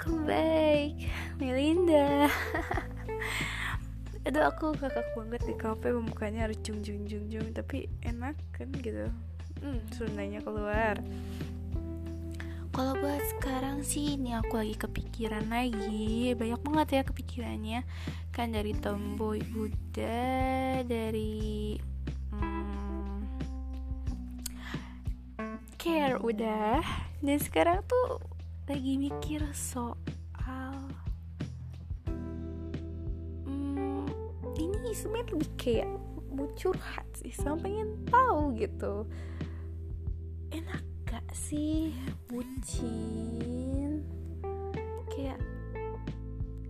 Welcome back Melinda. Aduh aku kakak banget di kafe pembukanya harus jung jung jung jung Tapi enak kan gitu. Hmm, Sundanya keluar. Kalau buat sekarang sih ini aku lagi kepikiran lagi. Banyak banget ya kepikirannya. Kan dari tomboy udah Dari hmm, Care udah. Dan sekarang tuh lagi mikir soal hmm, ini sebenarnya lebih kayak mau curhat sih sama pengen tahu gitu. Enak gak sih bucin? Kayak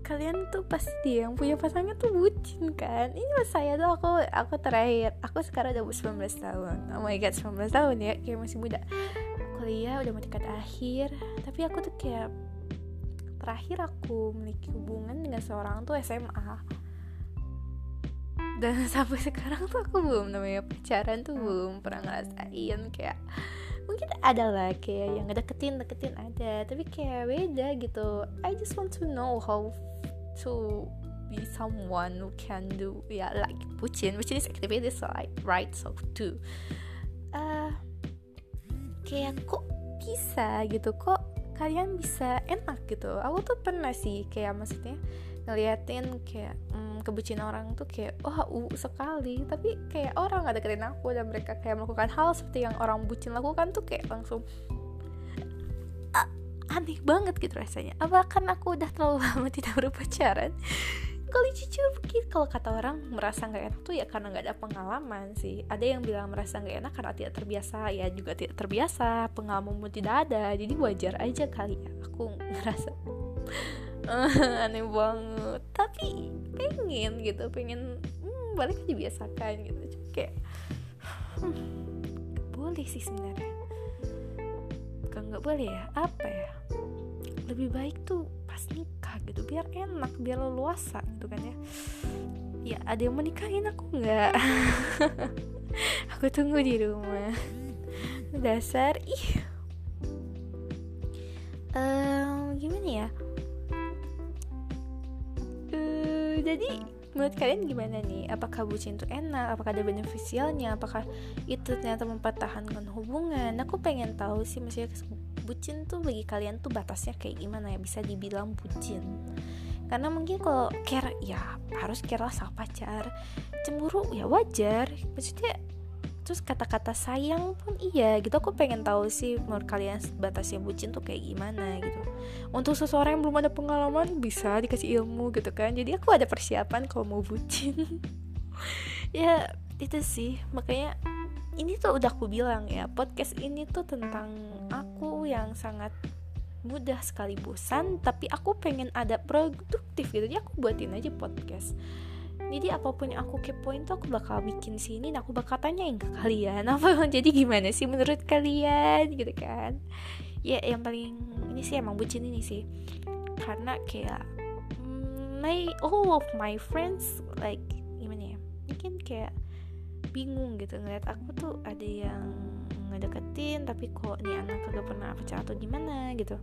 kalian tuh pasti yang punya pasangan tuh bucin kan? Ini mas saya tuh aku aku terakhir aku sekarang udah 19 tahun. Oh my god 19 tahun ya kayak masih muda kuliah udah mau dekat akhir. Tapi aku tuh kayak terakhir aku memiliki hubungan dengan seorang tuh SMA dan sampai sekarang tuh aku belum namanya pacaran tuh belum pernah ngerasain kayak mungkin ada lah kayak yang deketin deketin ada. Tapi kayak beda gitu. I just want to know how to be someone who can do ya yeah, like bucin. Bucin is activities like right so too. Uh, kayak kok bisa gitu? Kok kalian bisa enak gitu? Aku tuh pernah sih kayak maksudnya ngeliatin kayak hmm, kebucinan orang tuh kayak wah oh, uh sekali. Tapi kayak orang ada deketin aku dan mereka kayak melakukan hal seperti yang orang bucin lakukan tuh kayak langsung uh, aneh banget gitu rasanya. Apa karena aku udah terlalu lama tidak berpacaran kalau jujur mungkin kalau kata orang merasa nggak enak tuh ya karena nggak ada pengalaman sih. Ada yang bilang merasa nggak enak karena tidak terbiasa. Ya juga tidak terbiasa. Pengalamanmu tidak ada. Jadi wajar aja kali ya. Aku ngerasa aneh banget. Tapi pengen gitu pengen hmm, balik aja biasakan gitu. Cuma kayak hmm, boleh sih sebenarnya. Kalau nggak boleh ya. Apa ya lebih baik tuh pas nikah gitu biar enak biar leluasa gitu kan ya. Ya ada yang menikahin aku nggak? Aku tunggu di rumah. Dasar ih. Um, gimana ya? Uh, jadi menurut kalian gimana nih? Apakah bucin itu enak? Apakah ada beneficialnya apakah itu ternyata mempertahankan hubungan? Aku pengen tahu sih maksudnya bucin tuh bagi kalian tuh batasnya kayak gimana ya? Bisa dibilang bucin. Karena mungkin kalau care ya harus care lah sama pacar. Cemburu ya wajar. Maksudnya terus kata-kata sayang pun iya gitu. Aku pengen tahu sih menurut kalian batasnya bucin tuh kayak gimana gitu. Untuk seseorang yang belum ada pengalaman bisa dikasih ilmu gitu kan. Jadi aku ada persiapan kalau mau bucin. Ya itu sih. Makanya ini tuh udah aku bilang ya podcast ini tuh tentang aku yang sangat mudah sekali bosan tapi aku pengen ada produktif gitu. Jadi aku buatin aja podcast. Jadi apa pun yang aku kepoin tuh aku bakal bikin sini dan aku bakal tanyain ke kalian. Apa jadi gimana sih menurut kalian? Gitu kan. Ya yang paling ini sih emang bucin ini sih. Karena kayak my all of my friends like gimana ya? Mungkin kayak bingung gitu ngeliat aku tuh ada yang ngedeketin tapi kok nih anak kagak pernah pacaran atau gimana gitu.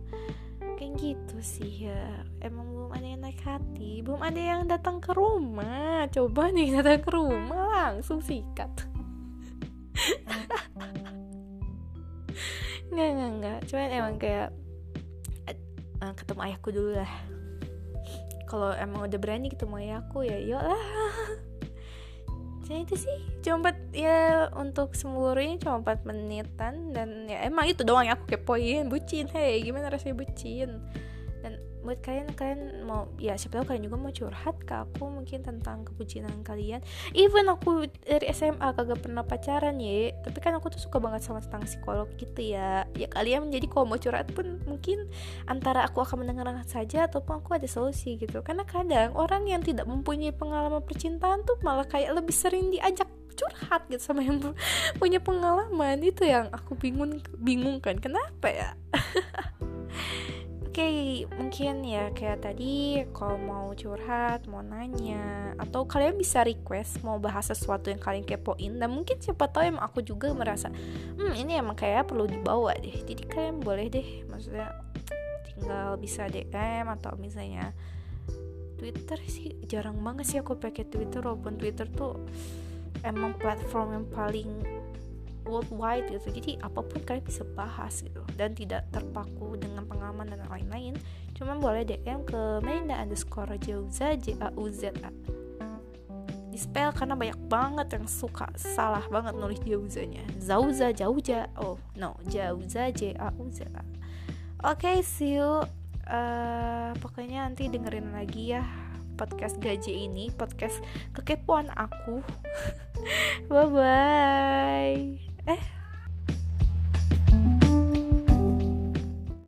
Kayak gitu sih ya. Emang belum ada yang naik hati belum ada yang datang ke rumah. Coba nih datang ke rumah langsung sikat. Nggak nggak nggak. Cuman emang kayak uh, ketemu ayahku dulu lah. Kalau emang udah berani ketemu ayahku ya yuk lah ya itu sih. Cuma 4 ya untuk seluruhnya cuma 4 menitan dan ya emang itu doang yang aku kepoin. Bucin hei gimana rasanya bucin dan buat kalian kalian mau ya siapa tahu kalian juga mau curhat ke aku mungkin tentang kebucinan kalian. Even aku dari SMA kagak pernah pacaran ya tapi kan aku tuh suka banget sama tentang psikolog gitu ya. Ya kalian menjadi kalau mau curhat pun mungkin antara aku akan mendengarkan saja ataupun aku ada solusi gitu. Karena kadang orang yang tidak mempunyai pengalaman percintaan tuh malah kayak lebih sering diajak curhat gitu sama yang punya pengalaman. Itu yang aku bingung bingung kan kenapa ya okay, mungkin ya kayak tadi kalau mau curhat, mau nanya, atau kalian bisa request mau bahas sesuatu yang kalian kepoin dan mungkin siapa tahu emang aku juga merasa, hmm ini emang kayak perlu dibawa deh. Jadi kalian boleh deh, maksudnya tinggal bisa DM atau misalnya Twitter sih jarang banget sih aku pakai Twitter walaupun Twitter tuh emang platform yang paling worldwide gitu. Jadi apa pun kalian bisa bahas gitu. Dan tidak terpaku dengan pengalaman dan lain-lain. Cuman boleh DM ke Melinda underscore Jauza J A U Z A. Di spell karena banyak banget yang suka salah banget nulis Jauzanya. Zauza Jauja. Oh no. Jauza J A U Z A. Oke okay, see you. Uh, pokoknya nanti dengerin lagi ya podcast gaji ini. Podcast kekepoan aku. Bye bye eh